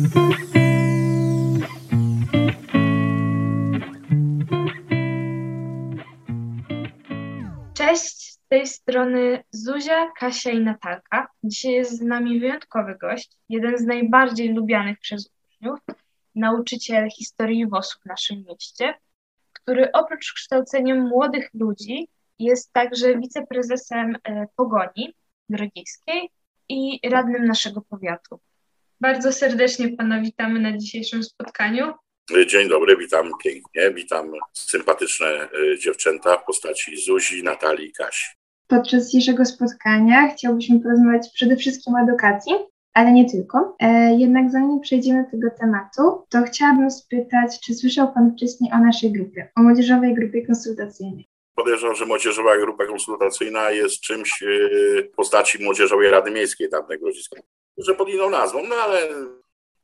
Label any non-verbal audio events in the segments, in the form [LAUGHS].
Cześć, z tej strony Zuzia, Kasia i Natalka. Dzisiaj jest z nami wyjątkowy gość, jeden z najbardziej lubianych przez uczniów, nauczyciel historii WOS w naszym mieście, który oprócz kształcenia młodych ludzi jest także wiceprezesem e, Pogoni Grodziskiej i radnym naszego powiatu. Bardzo serdecznie Pana witamy na dzisiejszym spotkaniu. Dzień dobry, witam pięknie, witam sympatyczne e, dziewczęta w postaci Zuzi, Natalii i Kasi. Podczas dzisiejszego spotkania chciałbyśmy porozmawiać przede wszystkim o edukacji, ale nie tylko. E, jednak zanim przejdziemy do tego tematu, to chciałabym spytać, czy słyszał Pan wcześniej o naszej grupie, o młodzieżowej grupie konsultacyjnej? Podejrzewam, że młodzieżowa grupa konsultacyjna jest czymś e, w postaci Młodzieżowej Rady Miejskiej tamtego Grodziska, że pod inną nazwą, no ale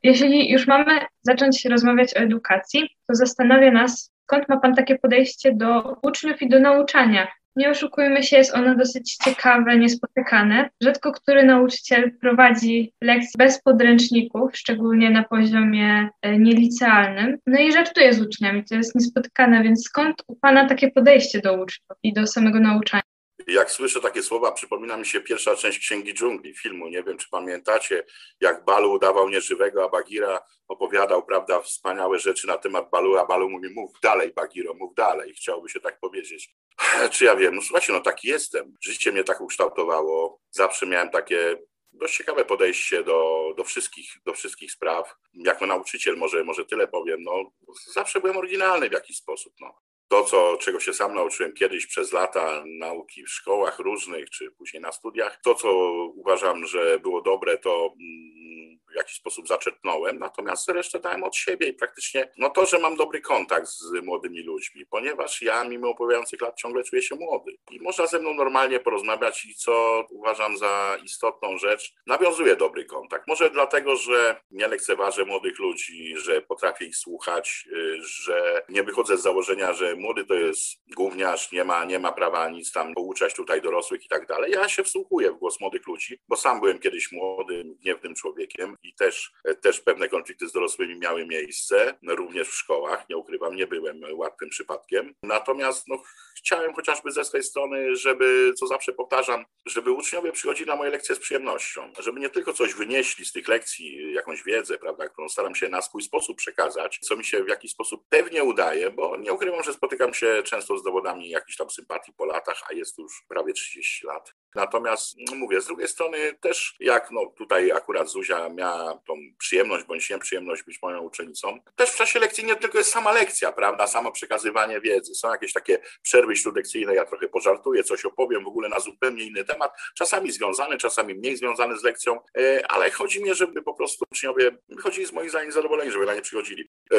jeśli już mamy zacząć rozmawiać o edukacji, to zastanawia nas, skąd ma Pan takie podejście do uczniów i do nauczania. Nie oszukujmy się, jest ono dosyć ciekawe, niespotykane. Rzadko który nauczyciel prowadzi lekcje bez podręczników, szczególnie na poziomie e, nielicealnym. No i żartuje z uczniami, to jest niespotykane, więc skąd u Pana takie podejście do uczniów i do samego nauczania? Jak słyszę takie słowa, przypomina mi się pierwsza część Księgi Dżungli, filmu. Nie wiem, czy pamiętacie, jak Balu udawał nieżywego, a Bagira opowiadał, prawda, wspaniałe rzeczy na temat Balu, a Balu mówi, mów dalej, Bagiro, mów dalej. Chciałby się tak powiedzieć. [LAUGHS] Czy ja wiem? No słuchajcie, no taki jestem. Życie mnie tak ukształtowało. Zawsze miałem takie dość ciekawe podejście do, do, wszystkich, do wszystkich spraw. Jako nauczyciel może, może tyle powiem, no zawsze byłem oryginalny w jakiś sposób. No to, co, czego się sam nauczyłem kiedyś przez lata nauki w szkołach różnych, czy później na studiach, to, co uważam, że było dobre, to mm, jakiś sposób zaczerpnąłem, natomiast resztę dałem od siebie i praktycznie no to, że mam dobry kontakt z młodymi ludźmi, ponieważ ja mimo upływających lat ciągle czuję się młody i można ze mną normalnie porozmawiać i co uważam za istotną rzecz, nawiązuję dobry kontakt. Może dlatego, że nie lekceważę młodych ludzi, że potrafię ich słuchać, y, że nie wychodzę z założenia, że młody to jest gówniarz, nie ma, nie ma prawa nic tam pouczać tutaj dorosłych i tak dalej. Ja się wsłuchuję w głos młodych ludzi, bo sam byłem kiedyś młodym, gniewnym człowiekiem i też, też pewne konflikty z dorosłymi miały miejsce, również w szkołach, nie ukrywam, nie byłem łatwym przypadkiem. Natomiast no, chciałem chociażby ze swojej strony, żeby, co zawsze powtarzam, żeby uczniowie przychodzili na moje lekcje z przyjemnością, żeby nie tylko coś wynieśli z tych lekcji, jakąś wiedzę, prawda, którą staram się na swój sposób przekazać, co mi się w jakiś sposób pewnie udaje, bo nie ukrywam, że spotykam się często z dowodami jakiejś tam sympatii po latach, a jest już prawie 30 lat. Natomiast no mówię, z drugiej strony też jak no tutaj akurat Zuzia miała tą przyjemność bądź nieprzyjemność być moją uczennicą, też w czasie lekcji nie tylko jest sama lekcja, prawda, samo przekazywanie wiedzy, są jakieś takie przerwy śródlekcyjne, ja trochę pożartuję, coś opowiem w ogóle na zupełnie inny temat, czasami związany, czasami mniej związany z lekcją, e, ale chodzi mi, żeby po prostu uczniowie wychodzili z moich zdań zadowoleni, żeby na nie przychodzili. E,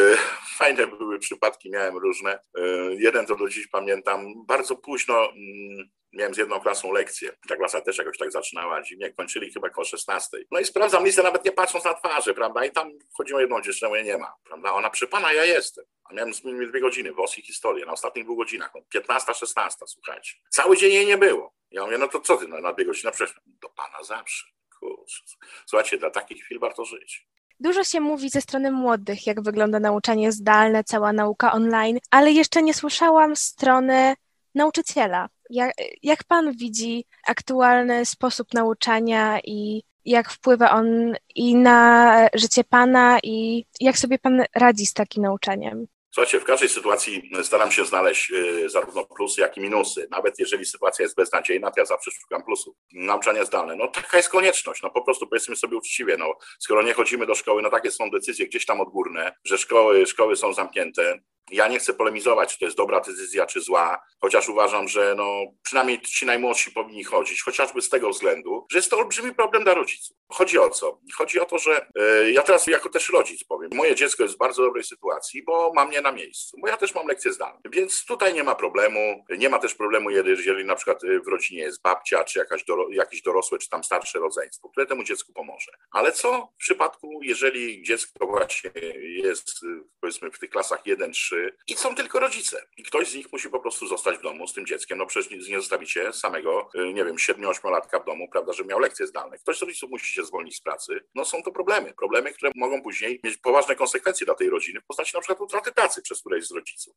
fajne były przypadki, miałem różne. E, jeden to do dziś pamiętam, bardzo późno mm, miałem z jedną klasą lekcję. Ta klasa też jakoś tak zaczynała dziwnie, kończyli chyba koło 16. No i sprawdzam listę, nawet nie patrząc na twarze, prawda? I tam chodzi o jedną dziewczynę, mówię, nie ma, prawda? Ona przy pana, ja jestem. A miałem z nimi dwie godziny, WOS i historię, na ostatnich dwóch godzinach, 15, 16, słuchajcie. Cały dzień jej nie było. Ja mówię, no to co ty na, na dwie godziny? Przecież do pana zawsze. Kurczę. Słuchajcie, dla takich chwil warto żyć. Dużo się mówi ze strony młodych, jak wygląda nauczanie zdalne, cała nauka online, ale jeszcze nie słyszałam strony nauczyciela. Jak, jak pan widzi aktualny sposób nauczania i jak wpływa on i na życie pana, i jak sobie pan radzi z takim nauczaniem? Słuchajcie, w każdej sytuacji staram się znaleźć y, zarówno plusy, jak i minusy. Nawet jeżeli sytuacja jest beznadziejna, to ja zawsze szukam plusów. Nauczanie zdalne, no taka jest konieczność. No po prostu powiedzmy sobie uczciwie, no skoro nie chodzimy do szkoły, no takie są decyzje gdzieś tam odgórne, że szkoły, szkoły są zamknięte, ja nie chcę polemizować, czy to jest dobra decyzja, czy zła, chociaż uważam, że no, przynajmniej ci najmłodsi powinni chodzić, chociażby z tego względu, że jest to olbrzymi problem dla rodziców. Chodzi o co? Chodzi o to, że yy, ja teraz jako też rodzic powiem, moje dziecko jest w bardzo dobrej sytuacji, bo ma mnie na miejscu, bo ja też mam lekcje zdalne, więc tutaj nie ma problemu, nie ma też problemu, jeżeli na przykład y, w rodzinie jest babcia, czy jakaś doro, jakieś dorosłe, czy tam starsze rodzeństwo, które temu dziecku pomoże. Ale co w przypadku, jeżeli dziecko właśnie jest, powiedzmy w tych klasach 1-3 i są tylko rodzice. I ktoś z nich musi po prostu zostać w domu z tym dzieckiem. No przecież nie zostawicie samego, y, nie wiem, 7-8-latka w domu, prawda, że miał lekcje zdalne. Ktoś z rodziców musi się zwolnić z pracy. No są to problemy. Problemy, które mogą później mieć poważne konsekwencje dla tej rodziny w postaci na przykład utraty pracy przez którejś z rodziców.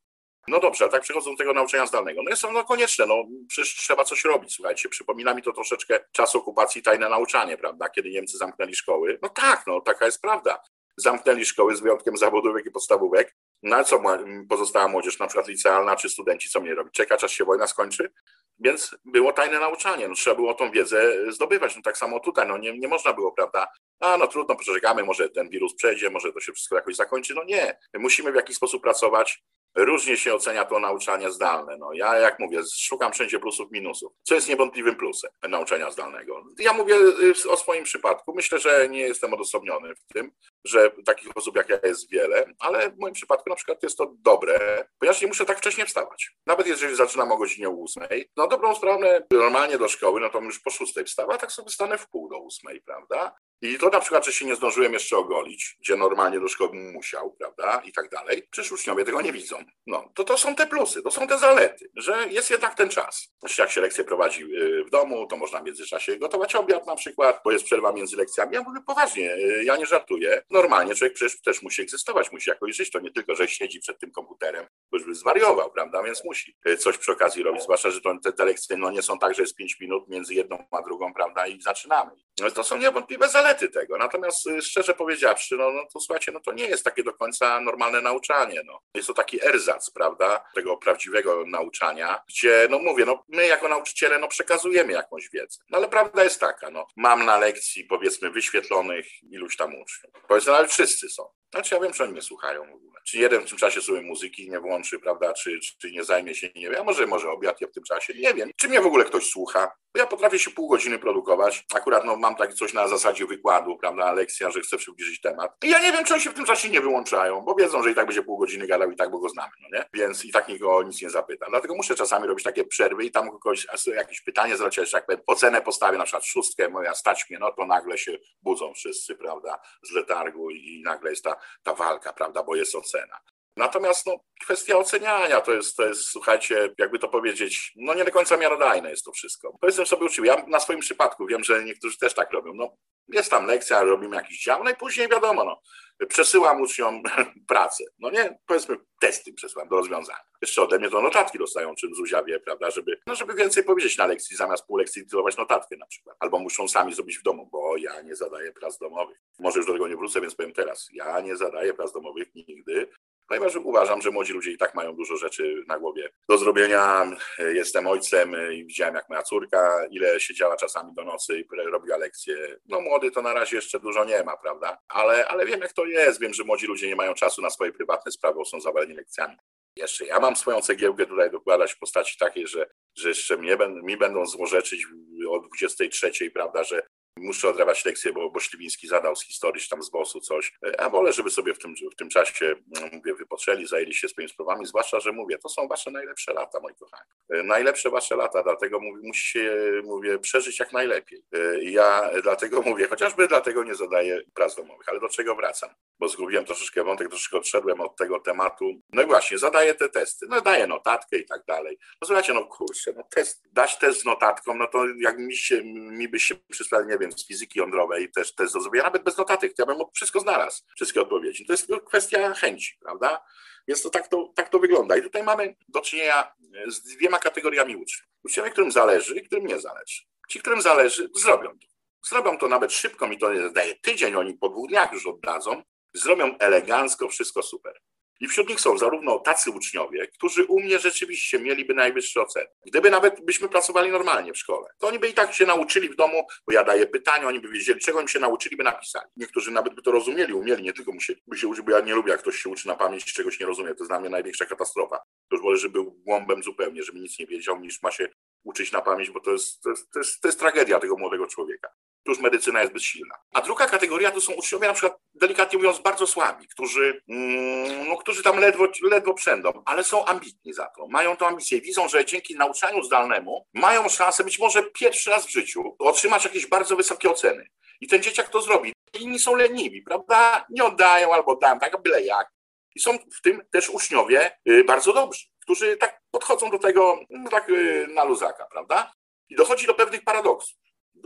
No dobrze, a tak przechodzą do tego nauczania zdalnego. No jest ono konieczne, no przecież trzeba coś robić, słuchajcie. Przypomina mi to troszeczkę czas okupacji, tajne nauczanie, prawda, kiedy Niemcy zamknęli szkoły. No tak, no taka jest prawda. Zamknęli szkoły z wyjątkiem zawodówek i podstawówek. Na co pozostała młodzież, na przykład licealna czy studenci, co mnie robić? Czeka, aż się wojna skończy? Więc było tajne nauczanie, no, trzeba było tą wiedzę zdobywać. No, tak samo tutaj, no, nie, nie można było, prawda? A no trudno, poczekamy, może ten wirus przejdzie, może to się wszystko jakoś zakończy. No nie, musimy w jakiś sposób pracować, Różnie się ocenia to nauczanie zdalne. No, ja, jak mówię, szukam wszędzie plusów, minusów. Co jest niewątpliwym plusem nauczania zdalnego? Ja mówię y, o swoim przypadku. Myślę, że nie jestem odosobniony w tym, że takich osób jak ja jest wiele, ale w moim przypadku na przykład jest to dobre, ponieważ nie muszę tak wcześnie wstawać. Nawet jeżeli zaczynam o godzinie 8, no dobrą sprawę, normalnie do szkoły, no to już po 6 wstawa, tak sobie stanę w pół do 8, prawda? I to na przykład, że się nie zdążyłem jeszcze ogolić, gdzie normalnie do szkoły musiał, prawda, i tak dalej. Przecież uczniowie tego nie widzą. No, to to są te plusy, to są te zalety, że jest jednak ten czas. Zresztą jak się lekcje prowadzi y, w domu, to można w międzyczasie gotować obiad na przykład, bo jest przerwa między lekcjami. Ja mówię poważnie, y, ja nie żartuję. Normalnie człowiek przecież też musi egzystować, musi jakoś żyć. To nie tylko, że siedzi przed tym komputerem, bo już by zwariował, prawda, więc musi y, coś przy okazji robić, zwłaszcza, że to, te, te lekcje no, nie są tak, że jest 5 minut między jedną a drugą, prawda, i zaczynamy. No, to są niewątpliwe zalety tego. Natomiast szczerze powiedziawszy, no, no to słuchajcie, no to nie jest takie do końca normalne nauczanie. No. Jest to taki erzac, prawda, tego prawdziwego nauczania, gdzie, no mówię, no my jako nauczyciele, no przekazujemy jakąś wiedzę. No ale prawda jest taka, no mam na lekcji, powiedzmy, wyświetlonych iluś tam uczniów. Powiedzmy, ale wszyscy są. Znaczy ja wiem, że oni nie słuchają w ogóle. Czy jeden w tym czasie sobie muzyki nie włączy, prawda, czy, czy nie zajmie się, nie wiem, a może, może obiad ja w tym czasie, nie wiem. Czy mnie w ogóle ktoś słucha? Bo ja potrafię się pół godziny produkować. Akurat no, mam takie coś na zasadzie wykładu, prawda, lekcja, że chcę przybliżyć temat. I ja nie wiem, czy oni się w tym czasie nie wyłączają, bo wiedzą, że i tak będzie pół godziny gadał i tak, bo go znamy, no nie? Więc i tak nikogo nic nie zapyta. Dlatego muszę czasami robić takie przerwy i tam kogoś jakieś pytanie jeszcze jak ocenę postawię, na przykład szóstkę, moja stać mnie, no to nagle się budzą wszyscy, prawda, z letargu i nagle jest ta, ta walka, prawda, bo jest ocena. Natomiast no, kwestia oceniania to jest, to jest, słuchajcie, jakby to powiedzieć, no nie do końca miarodajne jest to wszystko. Powiedzmy sobie uczył, ja na swoim przypadku wiem, że niektórzy też tak robią. No, jest tam lekcja, robimy jakiś dział, no i później wiadomo, no, przesyłam uczniom [LAUGHS] pracę. No nie, powiedzmy testy przesyłam do rozwiązania. Jeszcze ode mnie to notatki dostają, czym Zuzia wie, prawda, żeby, no żeby więcej powiedzieć na lekcji, zamiast pół lekcji tytulować notatkę na przykład. Albo muszą sami zrobić w domu, bo ja nie zadaję prac domowych. Może już do tego nie wrócę, więc powiem teraz. Ja nie zadaję prac domowych nigdy, ponieważ uważam, że młodzi ludzie i tak mają dużo rzeczy na głowie do zrobienia. Jestem ojcem i widziałem, jak moja córka, ile siedziała czasami do nocy i robiła lekcje. No młody to na razie jeszcze dużo nie ma, prawda? Ale, ale wiem, jak to jest. Wiem, że młodzi ludzie nie mają czasu na swoje prywatne sprawy, bo są zawaleni lekcjami. Jeszcze ja mam swoją cegiełkę tutaj dokładać w postaci takiej, że, że jeszcze mnie, mi będą złorzeczyć o 23, prawda, że muszę odrabiać lekcję, bo, bo Śliwiński zadał z historii, tam z bosu coś, a wolę, żeby sobie w tym, w tym czasie, mm, mówię, wypoczęli, zajęli się swoimi sprawami, zwłaszcza, że mówię, to są wasze najlepsze lata, moi kochani. E, najlepsze wasze lata, dlatego mówię, musicie, mówię, przeżyć jak najlepiej. E, ja dlatego mówię, chociażby dlatego nie zadaję prac domowych, ale do czego wracam? Bo zgubiłem troszeczkę wątek, troszeczkę odszedłem od tego tematu. No właśnie, zadaję te testy, no daję notatkę i tak dalej. No słuchajcie, no kurczę, no test, dać test z notatką, no to jak mi się, mi by się przysłali, nie wiem, z fizyki jądrowej też, też do nawet bez notatek, ja bym wszystko znalazł, wszystkie odpowiedzi. To jest kwestia chęci, prawda? Więc to tak, to tak to wygląda. I tutaj mamy do czynienia z dwiema kategoriami uczniów. Uczniowie, którym zależy i którym nie zależy. Ci, którym zależy, zrobią to. Zrobią to nawet szybko, mi to daje tydzień, oni po dwóch dniach już oddadzą. Zrobią elegancko, wszystko super. I wśród nich są zarówno tacy uczniowie, którzy u mnie rzeczywiście mieliby najwyższe oceny. Gdyby nawet byśmy pracowali normalnie w szkole, to oni by i tak się nauczyli w domu, bo ja daję pytania, oni by wiedzieli, czego im się nauczyli, by napisali. Niektórzy nawet by to rozumieli, umieli, nie tylko musieli, by się uczyć, bo ja nie lubię, jak ktoś się uczy na pamięć czegoś nie rozumie. To jest dla mnie największa katastrofa. To już wolę, żeby był głąbem zupełnie, żeby nic nie wiedział, niż ma się uczyć na pamięć, bo to jest, to jest, to jest, to jest tragedia tego młodego człowieka tu już medycyna jest bezsilna. A druga kategoria to są uczniowie na przykład, delikatnie mówiąc, bardzo słabi, którzy, mm, no, którzy tam ledwo, ledwo przędą, ale są ambitni za to. Mają tą ambicję. Widzą, że dzięki nauczaniu zdalnemu mają szansę być może pierwszy raz w życiu otrzymać jakieś bardzo wysokie oceny. I ten dzieciak to zrobi. Inni są leniwi, prawda? Nie oddają albo dają, tak byle jak. I są w tym też uczniowie y, bardzo dobrzy, którzy tak podchodzą do tego no, tak y, na luzaka, prawda? I dochodzi do pewnych paradoksów.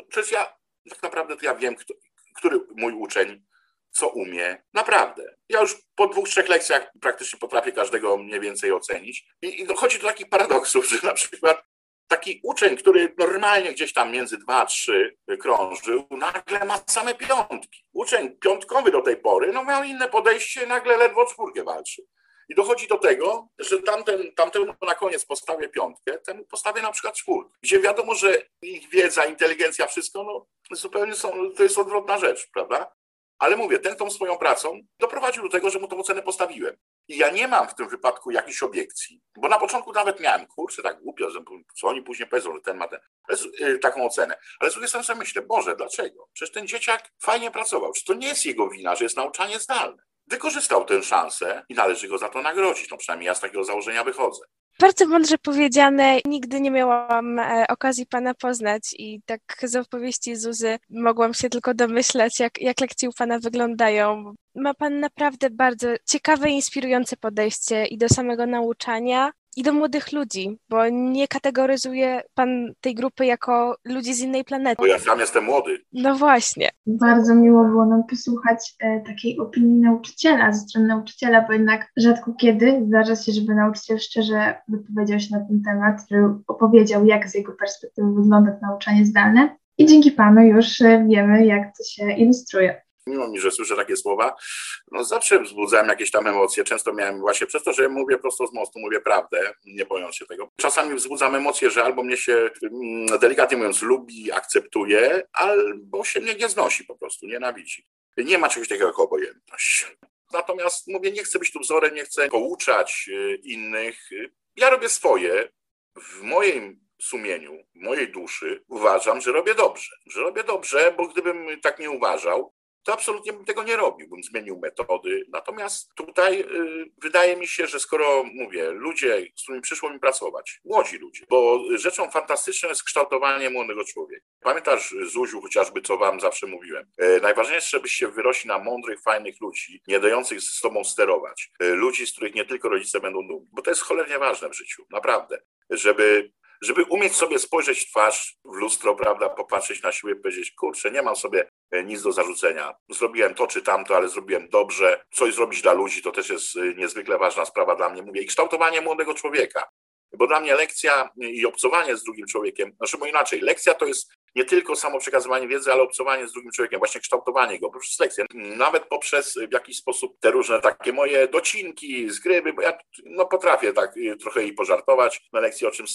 Przecież ja tak naprawdę to ja wiem, kto, który mój uczeń co umie. Naprawdę. Ja już po dwóch, trzech lekcjach praktycznie potrafię każdego mniej więcej ocenić. I, i dochodzi do takich paradoksów, [LAUGHS] że na przykład taki uczeń, który normalnie gdzieś tam między dwa a trzy krążył, nagle ma same piątki. Uczeń piątkowy do tej pory, no miał inne podejście, nagle ledwo czwórkę walczy. I dochodzi do tego, że tamten, tamtemu na koniec postawię piątkę, temu postawię na przykład czwórkę. Gdzie wiadomo, że ich wiedza, inteligencja, wszystko, no zupełnie są, to jest odwrotna rzecz, prawda? Ale mówię, ten tą swoją pracą doprowadził do tego, że mu tą ocenę postawiłem. I ja nie mam w tym wypadku jakichś obiekcji, bo na początku nawet miałem, kurczę, tak głupio, że co oni później powiedzą, że ten ma ten, y, taką ocenę. Ale z drugiej strony sobie myślę, Boże, dlaczego? Przecież ten dzieciak fajnie pracował. Czy to nie jest jego wina, że jest nauczanie zdalne? Wykorzystał tę szansę i należy go za to nagrodzić. No przynajmniej ja z takiego założenia wychodzę. Bardzo mądrze powiedziane. Nigdy nie miałam e, okazji Pana poznać i tak z opowieści Zuzy mogłam się tylko domyślać, jak, jak lekcje u Pana wyglądają. Ma Pan naprawdę bardzo ciekawe inspirujące podejście i do samego nauczania, i do młodych ludzi, bo nie kategoryzuje pan tej grupy jako ludzi z innej planety. Bo ja sam jestem młody. No właśnie. Bardzo miło było nam posłuchać e, takiej opinii nauczyciela, ze strony nauczyciela, bo jednak rzadko kiedy zdarza się, żeby nauczyciel szczerze wypowiedział się na ten temat, opowiedział, jak z jego perspektywy wygląda nauczanie zdalne. I dzięki Panu już e, wiemy, jak to się ilustruje mimo mi, że słyszę takie słowa, no zawsze wzbudzałem jakieś tam emocje. Często miałem właśnie przez to, że mówię prosto z mostu, mówię prawdę, nie bojąc się tego. Czasami wzbudzam emocje, że albo mnie się, mm, delikatnie mówiąc, lubi, akceptuje, albo się mnie nie znosi po prostu, nienawidzi. Nie ma czegoś takiego jak obojętność. Natomiast mówię, nie chcę być tu wzorem, nie chcę pouczać y, innych. Ja robię swoje. W moim sumieniu, w mojej duszy uważam, że robię dobrze. Że robię dobrze, bo gdybym tak nie uważał, to absolutnie bym tego nie robił, bym zmienił metody. Natomiast tutaj y, wydaje mi się, że skoro mówię, ludzie, z którymi przyszło mi pracować, młodzi ludzie, bo rzeczą fantastyczną jest kształtowanie młodego człowieka. Pamiętasz, Zuziu, chociażby, co wam zawsze mówiłem? E, najważniejsze, żebyście wyrośli na mądrych, fajnych ludzi, nie dających z tobą sterować. E, ludzi, z których nie tylko rodzice będą dumni, bo to jest cholernie ważne w życiu, naprawdę. Żeby żeby umieć sobie spojrzeć w twarz, w lustro, prawda, popatrzeć na siebie i powiedzieć, kurczę, nie mam sobie nic do zarzucenia. Zrobiłem to czy tamto, ale zrobiłem dobrze. Coś zrobić dla ludzi to też jest e, niezwykle ważna sprawa dla mnie. Mówię, i kształtowanie młodego człowieka. Bo dla mnie lekcja i obcowanie z drugim człowiekiem, znaczy bo inaczej, lekcja to jest nie tylko samo przekazywanie wiedzy, ale obcowanie z drugim człowiekiem, właśnie kształtowanie go poprzez lekcję, nawet poprzez w jakiś sposób te różne takie moje docinki, zgrywy, bo ja no, potrafię tak trochę i pożartować na lekcji, o czym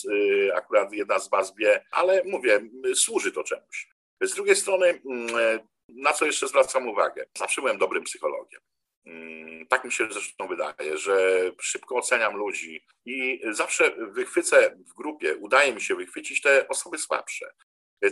akurat jedna z Was wie, ale mówię, służy to czemuś. Z drugiej strony, mm, e, na co jeszcze zwracam uwagę? Zawsze byłem dobrym psychologiem. Mm, tak mi się zresztą wydaje, że szybko oceniam ludzi i zawsze wychwycę w grupie, udaje mi się wychwycić te osoby słabsze.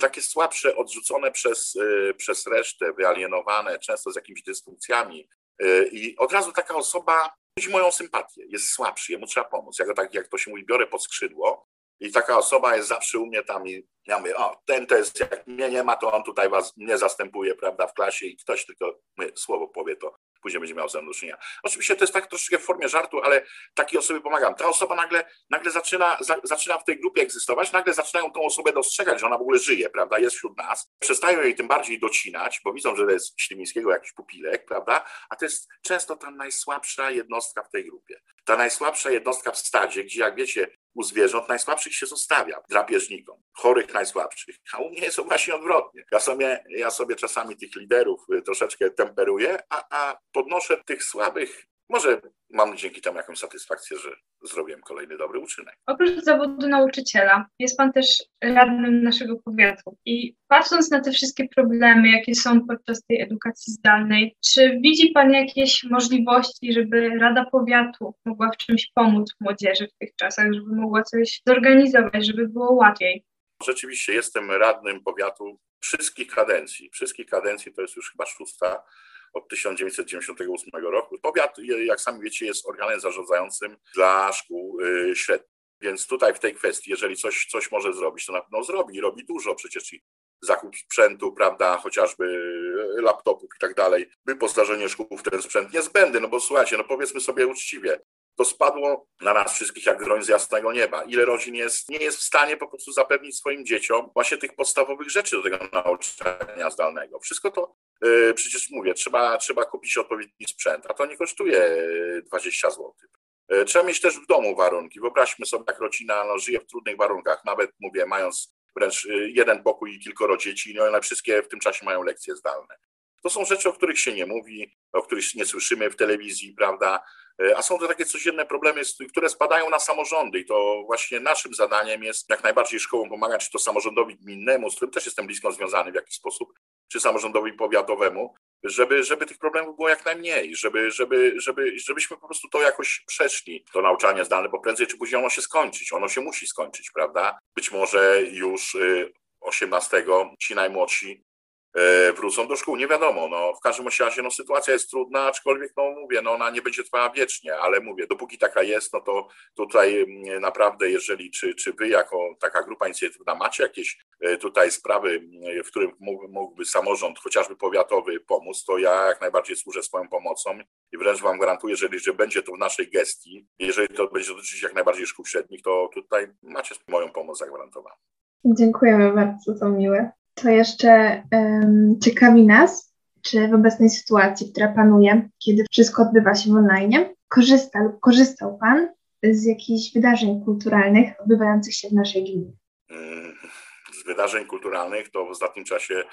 Takie słabsze, odrzucone przez, e, przez resztę, wyalienowane, często z jakimiś dysfunkcjami. E, I od razu taka osoba budzi moją sympatię, jest słabszy, jemu trzeba pomóc. Ja go tak, jak to się mówi, biorę pod skrzydło i taka osoba jest zawsze u mnie tam i ja mówię, o, ten to jest, jak mnie nie ma, to on tutaj was, mnie zastępuje, prawda, w klasie i ktoś tylko słowo powie, to później będzie miał ze mną do czynienia. Oczywiście to jest tak troszeczkę w formie żartu, ale takiej osobie pomagam. Ta osoba nagle, nagle zaczyna, za, zaczyna w tej grupie egzystować, nagle zaczynają tą osobę dostrzegać, że ona w ogóle żyje, prawda, jest wśród nas. Przestają jej tym bardziej docinać, bo widzą, że to jest Ślimińskiego jakiś pupilek, prawda, a to jest często ta najsłabsza jednostka w tej grupie. Ta najsłabsza jednostka w stadzie, gdzie jak wiecie, u zwierząt najsłabszych się zostawia drapieżnikom, chorych najsłabszych, a u mnie jest właśnie odwrotnie. Ja sobie, ja sobie czasami tych liderów y, troszeczkę temperuję, a, a podnoszę tych słabych może mam dzięki temu jakąś satysfakcję, że zrobiłem kolejny dobry uczynek. Oprócz zawodu nauczyciela, jest Pan też radnym naszego powiatu. I patrząc na te wszystkie problemy, jakie są podczas tej edukacji zdalnej, czy widzi Pan jakieś możliwości, żeby Rada Powiatu mogła w czymś pomóc młodzieży w tych czasach, żeby mogła coś zorganizować, żeby było łatwiej? Rzeczywiście jestem radnym powiatu wszystkich kadencji. Wszystkich kadencji to jest już chyba szósta od 1998 roku. Powiat, jak sami wiecie, jest organem zarządzającym dla szkół y, średnich. Więc tutaj w tej kwestii, jeżeli coś, coś może zrobić, to na pewno zrobi, robi dużo przecież i zakup sprzętu, prawda, chociażby laptopów i tak dalej, wyposażenie szkół w ten sprzęt niezbędny, no bo słuchajcie, no powiedzmy sobie uczciwie, to spadło na nas wszystkich jak groń z jasnego nieba. Ile rodzin jest, nie jest w stanie po prostu zapewnić swoim dzieciom właśnie tych podstawowych rzeczy do tego nauczania zdalnego. Wszystko to przecież mówię, trzeba, trzeba kupić odpowiedni sprzęt, a to nie kosztuje 20 zł. Yy, trzeba mieć też w domu warunki. Wyobraźmy sobie, jak rodzina no, żyje w trudnych warunkach, nawet mówię, mając wręcz jeden pokój i kilkoro dzieci, no one wszystkie w tym czasie mają lekcje zdalne. To są rzeczy, o których się nie mówi, o których nie słyszymy w telewizji, prawda? A są to takie codzienne problemy, które spadają na samorządy i to właśnie naszym zadaniem jest jak najbardziej szkołom pomagać, czy to samorządowi gminnemu, z którym też jestem blisko związany w jakiś sposób, czy samorządowi powiatowemu, żeby, żeby tych problemów było jak najmniej, żeby, żeby, żeby, żebyśmy po prostu to jakoś przeszli, to nauczanie zdalne, bo prędzej czy później ono się skończyć, ono się musi skończyć, prawda? Być może już 18 y, ci najmłodsi wrócą do szkół. Nie wiadomo, no, w każdym razie no, sytuacja jest trudna, aczkolwiek no, mówię, no, ona nie będzie trwała wiecznie, ale mówię, dopóki taka jest, no to tutaj naprawdę, jeżeli czy, czy wy jako taka grupa inicjatywna macie jakieś e, tutaj sprawy, w którym mógłby samorząd, chociażby powiatowy pomóc, to ja jak najbardziej służę swoją pomocą i wręcz wam gwarantuję, że będzie to w naszej gestii, jeżeli to będzie dotyczyć jak najbardziej szkół średnich, to tutaj macie moją pomoc zagwarantowaną. Dziękujemy bardzo, to miłe to jeszcze um, ciekawi nas, czy w obecnej sytuacji, która panuje, kiedy wszystko odbywa się online, korzysta lub korzystał Pan z jakichś wydarzeń kulturalnych odbywających się w naszej gminie? Mm, z wydarzeń kulturalnych to w ostatnim czasie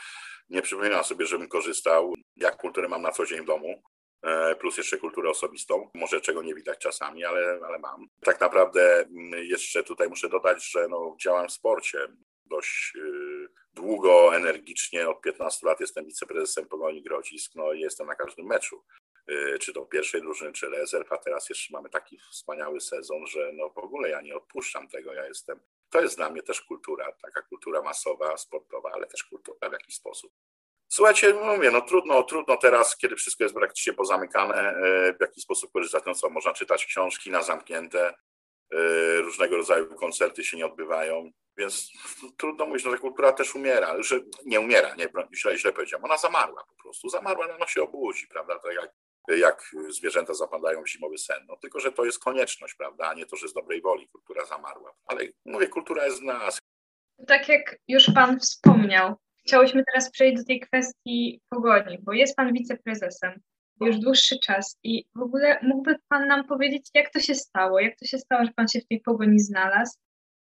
nie przypominam sobie, żebym korzystał. Jak kulturę mam na co dzień w domu, e, plus jeszcze kulturę osobistą. Może czego nie widać czasami, ale, ale mam. Tak naprawdę mm, jeszcze tutaj muszę dodać, że no, działam w sporcie dość y, długo, energicznie, od 15 lat jestem wiceprezesem Pogoni Grodzisk, no i jestem na każdym meczu, y, czy to pierwszej drużyny, czy rezerw, a teraz jeszcze mamy taki wspaniały sezon, że no w ogóle ja nie odpuszczam tego, ja jestem, to jest dla mnie też kultura, taka kultura masowa, sportowa, ale też kultura w jakiś sposób. Słuchajcie, mówię, no trudno, trudno teraz, kiedy wszystko jest praktycznie pozamykane, y, w jaki sposób korzystać, no co, można czytać książki na zamknięte, różnego rodzaju koncerty się nie odbywają. Więc trudno mówić, że ta kultura też umiera, że nie umiera, nie, źle, źle powiedziałem, ona zamarła po prostu, zamarła, no ona się obudzi, prawda, tak jak, jak zwierzęta zapadają w zimowy sen, no tylko, że to jest konieczność, prawda, a nie to, że z dobrej woli kultura zamarła, ale mówię, kultura jest z nas. Tak jak już Pan wspomniał, chciałyśmy teraz przejść do tej kwestii pogoni, bo jest Pan wiceprezesem już dłuższy czas i w ogóle mógłby Pan nam powiedzieć, jak to się stało, jak to się stało, że Pan się w tej pogoni znalazł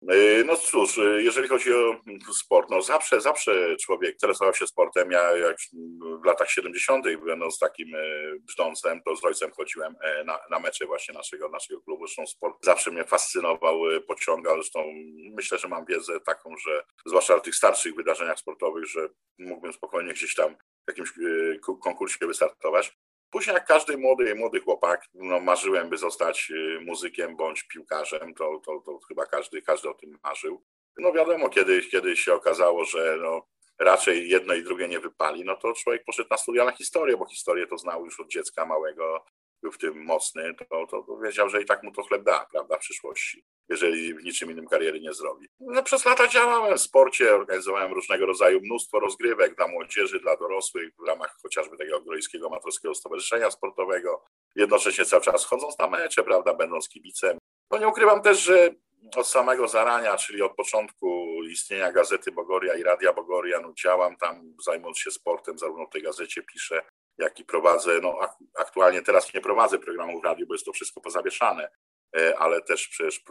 E, no cóż, e, jeżeli chodzi o sport, no zawsze, zawsze człowiek interesował się sportem. Ja jak w latach 70. będąc takim e, brzdącem, to z ojcem chodziłem na, na mecze właśnie naszego, naszego klubu. Zresztą sport zawsze mnie fascynował, pociągał. Zresztą myślę, że mam wiedzę taką, że zwłaszcza w tych starszych wydarzeniach sportowych, że mógłbym spokojnie gdzieś tam w jakimś konkursie wystartować. Później jak każdy młody, młody chłopak, no, marzyłem, by zostać y, muzykiem bądź piłkarzem, to, to, to chyba każdy, każdy o tym marzył. No wiadomo, kiedy, kiedy się okazało, że no, raczej jedno i drugie nie wypali, no to człowiek poszedł na studia na historię, bo historię to znał już od dziecka małego, był w tym mocny, to, to, wiedział, że i tak mu to chleb da, prawda, w przyszłości, jeżeli w niczym innym kariery nie zrobi. No, przez lata działałem w sporcie, organizowałem różnego rodzaju mnóstwo rozgrywek dla młodzieży, dla dorosłych, w ramach chociażby tego Grojskiego Matorskiego Stowarzyszenia Sportowego, jednocześnie cały czas chodząc na mecze, prawda, będąc kibicem. No nie ukrywam też, że od samego zarania, czyli od początku istnienia Gazety Bogoria i Radia Bogoria, no działam tam, zajmując się sportem, zarówno w tej gazecie piszę, jak i prowadzę, no aktualnie teraz nie prowadzę programu w radiu, bo jest to wszystko pozawieszane, e, ale też przecież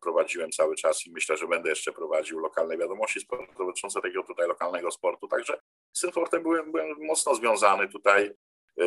prowadziłem cały czas i myślę, że będę jeszcze prowadził lokalne wiadomości dotyczące tego tutaj lokalnego sportu, także z tym sportem byłem, byłem mocno związany tutaj. E,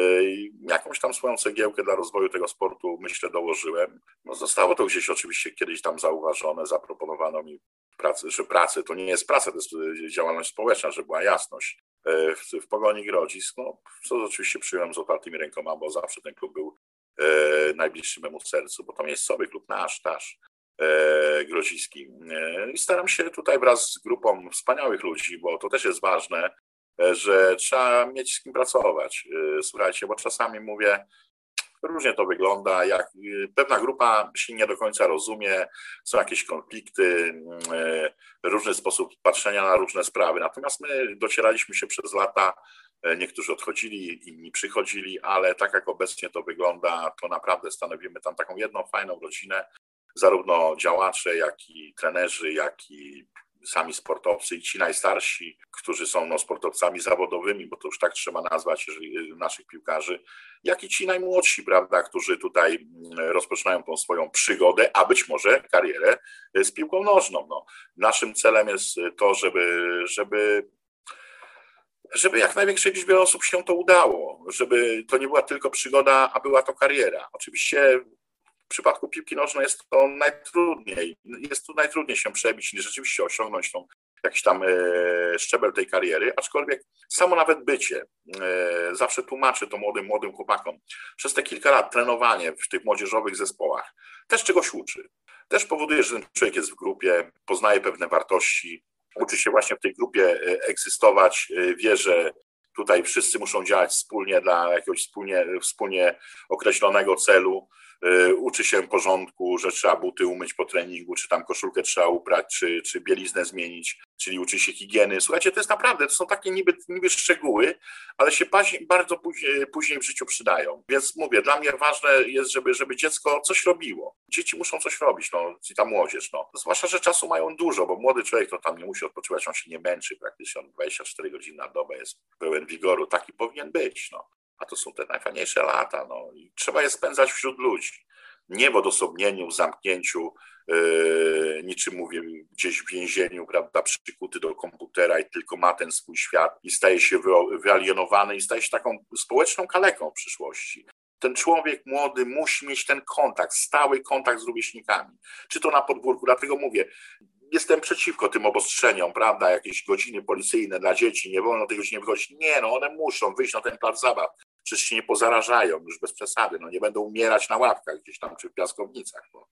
jakąś tam swoją cegiełkę dla rozwoju tego sportu, myślę, dołożyłem. No, zostało to gdzieś oczywiście kiedyś tam zauważone, zaproponowano mi pracy, że pracy to nie jest praca, to jest działalność społeczna, żeby była jasność. E, w, w Pogoni Grodzisk, no, co oczywiście przyjąłem z otwartymi rękoma, bo zawsze ten klub był e, najbliższy memu sercu, bo to miejscowy klub nasz, nasz e, grodziski. E, I staram się tutaj wraz z grupą wspaniałych ludzi, bo to też jest ważne, e, że trzeba mieć z kim pracować. E, słuchajcie, bo czasami mówię, Różnie to wygląda, jak y, pewna grupa się nie do końca rozumie, są jakieś konflikty, różny sposób patrzenia na różne sprawy. Natomiast my docieraliśmy się przez lata, niektórzy odchodzili, inni przychodzili, ale tak jak obecnie to wygląda, to naprawdę stanowimy tam taką jedną fajną rodzinę, zarówno działacze, jak i trenerzy, jak i sami sportowcy i ci najstarsi, którzy są no, sportowcami zawodowymi, bo to już tak trzeba nazwać jeżeli, naszych piłkarzy, jak i ci najmłodsi, prawda, którzy tutaj mm, rozpoczynają tą swoją przygodę, a być może karierę z piłką nożną. No. Naszym celem jest to, żeby, żeby żeby jak największej liczbie osób się to udało, żeby to nie była tylko przygoda, a była to kariera. Oczywiście w przypadku piłki nożnej jest to najtrudniej. Jest tu najtrudniej się przebić, niż rzeczywiście osiągnąć tą jakiś tam e, szczebel tej kariery, aczkolwiek samo nawet bycie, e, zawsze tłumaczę to młodym, młodym chłopakom, przez te kilka lat trenowanie w tych młodzieżowych zespołach też czegoś uczy. Też powoduje, że ten człowiek jest w grupie, poznaje pewne wartości, uczy się właśnie w tej grupie e, egzystować, wie, że tutaj wszyscy muszą działać wspólnie dla jakiegoś wspólnie, wspólnie określonego celu. Y, uczy się porządku, że trzeba buty umyć po treningu, czy tam koszulkę trzeba uprać, czy, czy bieliznę zmienić, czyli uczy się higieny. Słuchajcie, to jest naprawdę, to są takie niby, niby szczegóły, ale się bardzo później, później w życiu przydają. Więc mówię, dla mnie ważne jest, żeby, żeby dziecko coś robiło. Dzieci muszą coś robić, no, i ta młodzież, no. Zwłaszcza, że czasu mają dużo, bo młody człowiek to tam nie musi odpoczywać, on się nie męczy praktycznie, on 24 godziny na dobę jest pełen wigoru, taki powinien być, no a to są te najfajniejsze lata. No. I trzeba je spędzać wśród ludzi. Nie w odosobnieniu, zamknięciu, yy, niczym mówię, gdzieś w więzieniu, prawda, przykuty do komputera i tylko ma ten swój świat i staje się wyalienowany i staje się taką społeczną kaleką w przyszłości. Ten człowiek młody musi mieć ten kontakt, stały kontakt z rówieśnikami. Czy to na podwórku, dlatego mówię, jestem przeciwko tym obostrzeniom, prawda, jakieś godziny policyjne dla dzieci, nie wolno tych godzin wychodzić. Nie, no one muszą wyjść na ten plac zabaw przecież się nie pozarażają, już bez przesady, no nie będą umierać na ławkach gdzieś tam czy w piaskownicach, bo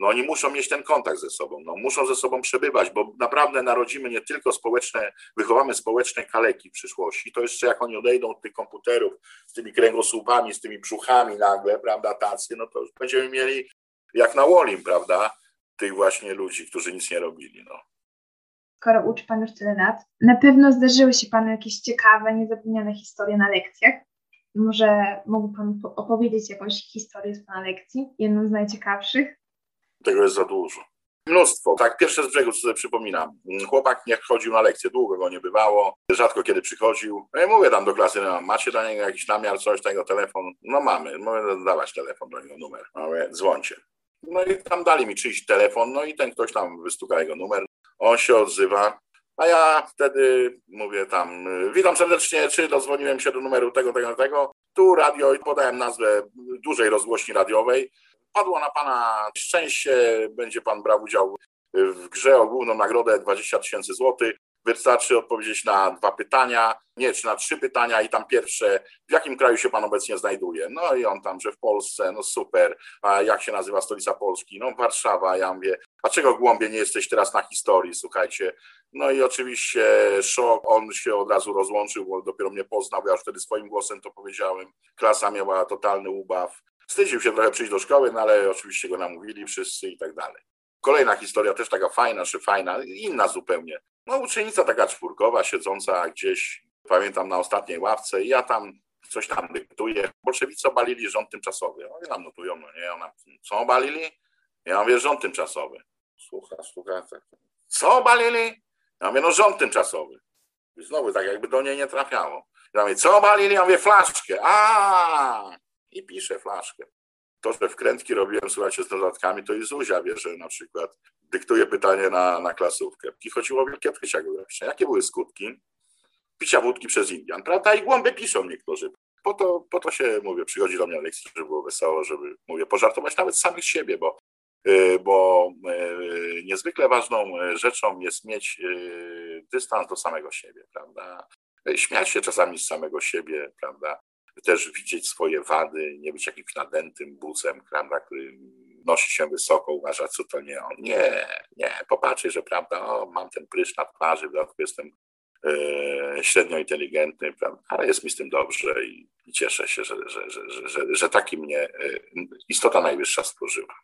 no oni muszą mieć ten kontakt ze sobą, no muszą ze sobą przebywać, bo naprawdę narodzimy nie tylko społeczne, wychowamy społeczne kaleki w przyszłości, to jeszcze jak oni odejdą od tych komputerów z tymi kręgosłupami, z tymi brzuchami nagle, prawda, tacy, no to już będziemy mieli jak na Wolim, prawda, tych właśnie ludzi, którzy nic nie robili, no skoro uczy Pan już tyle lat, na pewno zdarzyły się Panu jakieś ciekawe, niezapomniane historie na lekcjach. Może mógłby Pan opowiedzieć jakąś historię z Pana lekcji, jedną z najciekawszych? Tego jest za dużo. Mnóstwo. Tak, pierwsze z brzegu, co sobie przypominam. Chłopak nie chodził na lekcję, długo go nie bywało, rzadko kiedy przychodził. No i mówię tam do klasy, no, macie dla niego jakiś namiar, coś, tego, telefon? No mamy, mówię, dawać telefon do niego, numer. Mówię, dzwońcie. No i tam dali mi czyjś telefon, no i ten ktoś tam wystuka jego numer. On się odzywa, a ja wtedy mówię tam, witam serdecznie, czy dozwoniłem się do numeru tego, tego, tego. Tu radio i podałem nazwę dużej rozgłośni radiowej. Padło na pana szczęście, będzie pan brał udział w grze o główną nagrodę 20 tysięcy złotych. Wystarczy odpowiedzieć na dwa pytania, nie, czy na trzy pytania i tam pierwsze, w jakim kraju się pan obecnie znajduje? No i on tam, że w Polsce, no super, a jak się nazywa stolica Polski? No Warszawa, ja mówię, a czego głębie nie jesteś teraz na historii, słuchajcie? No i oczywiście szok, on się od razu rozłączył, bo dopiero mnie poznał, ja już wtedy swoim głosem to powiedziałem. Klasa miała totalny ubaw. Wstydził się trochę przyjść do szkoły, no ale oczywiście go namówili wszyscy i tak dalej. Kolejna historia, też taka fajna, czy fajna, inna zupełnie. No uczennica taka czwórkowa, siedząca gdzieś, pamiętam, na ostatniej ławce i ja tam coś tam dyktuję. Bolszewicy obalili rząd tymczasowy. Oni nam notują, no nie, ona, co obalili? Ja mówię, rząd tymczasowy. Słucha, słucha, tak. Co obalili? Ja mówię, no rząd tymczasowy. I znowu tak jakby do niej nie trafiało. Ja mówię, co obalili? Ja mówię, flaszkę. A I piszę flaszkę. To, że wkrętki robiłem, słuchajcie, z dodatkami, to i Zuzia wie, że na przykład dyktuje pytanie na, na klasówkę. I chodziło o wielkie prysiagowe. Jakie były skutki picia wódki przez Indian, prawda? I głąby piszą niektórzy. Po to, po to się, mówię, przychodzi do mnie na lekcję, żeby było wesoło, żeby, mówię, pożartować nawet samych siebie, bo, y, bo y, niezwykle ważną rzeczą jest mieć y, dystans do samego siebie, prawda? Śmiać się czasami z samego siebie, prawda? Też widzieć swoje wady, nie być jakimś nadętym bucem, prawda, który nosi się wysoko, uważa, co to nie on. Nie, nie, popatrzeć, że prawda, o, mam ten prysz na twarzy, w dodatku jestem e, średnio inteligentny, prawda? ale jest mi z tym dobrze i, i cieszę się, że, że, że, że, że taki mnie e, istota najwyższa stworzyła.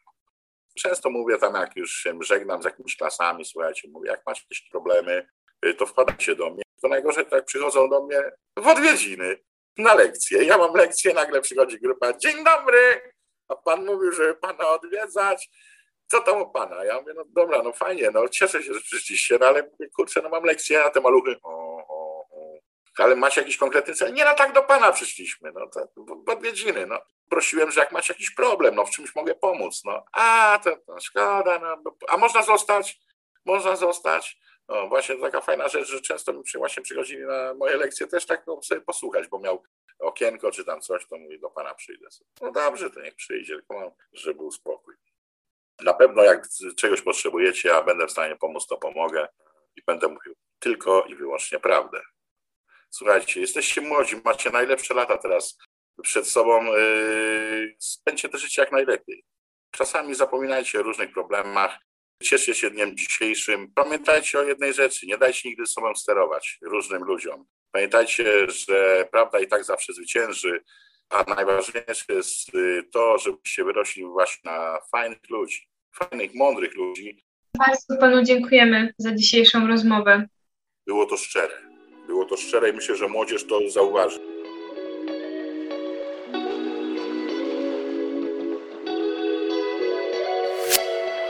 Często mówię tam, jak już się żegnam z jakimiś klasami, słuchajcie, mówię, jak macie jakieś problemy, e, to wpadajcie do mnie. To najgorzej, tak przychodzą do mnie w odwiedziny na lekcję. Ja mam lekcję, nagle przychodzi grupa, dzień dobry, a pan mówił, że pana odwiedzać, co tam u pana? Ja mówię, no dobra, no fajnie, no cieszę się, że przyszliście, no ale kurczę, no mam lekcję, a te maluchy, o, o, o. Ale macie jakiś konkretny cel? Nie, no tak do pana przyszliśmy, no to w odwiedziny, no. Prosiłem, że jak macie jakiś problem, no w czymś mogę pomóc, no. A, to, to szkoda, no. A można zostać? Można zostać. No właśnie taka fajna rzecz, że często mi właśnie przychodzili na moje lekcje też tak no, sobie posłuchać, bo miał okienko czy tam coś, to mówi do pana przyjdę. No dobrze, to niech przyjdzie, tylko mam, żeby był spokój. Na pewno jak czegoś potrzebujecie, a będę w stanie pomóc, to pomogę i będę mówił tylko i wyłącznie prawdę. Słuchajcie, jesteście młodzi, macie najlepsze lata teraz przed sobą, yy, spędźcie to życie jak najlepiej. Czasami zapominajcie o różnych problemach, cieszcie się dniem dzisiejszym. Pamiętajcie o jednej rzeczy, nie dajcie nigdy sobą sterować różnym ludziom. Pamiętajcie, że prawda i tak zawsze zwycięży, a najważniejsze jest y, to, żebyście wyrośli właśnie na fajnych ludzi, fajnych, mądrych ludzi. Bardzo Panu dziękujemy za dzisiejszą rozmowę. Było to szczere. Było to szczere i myślę, że młodzież to zauważy.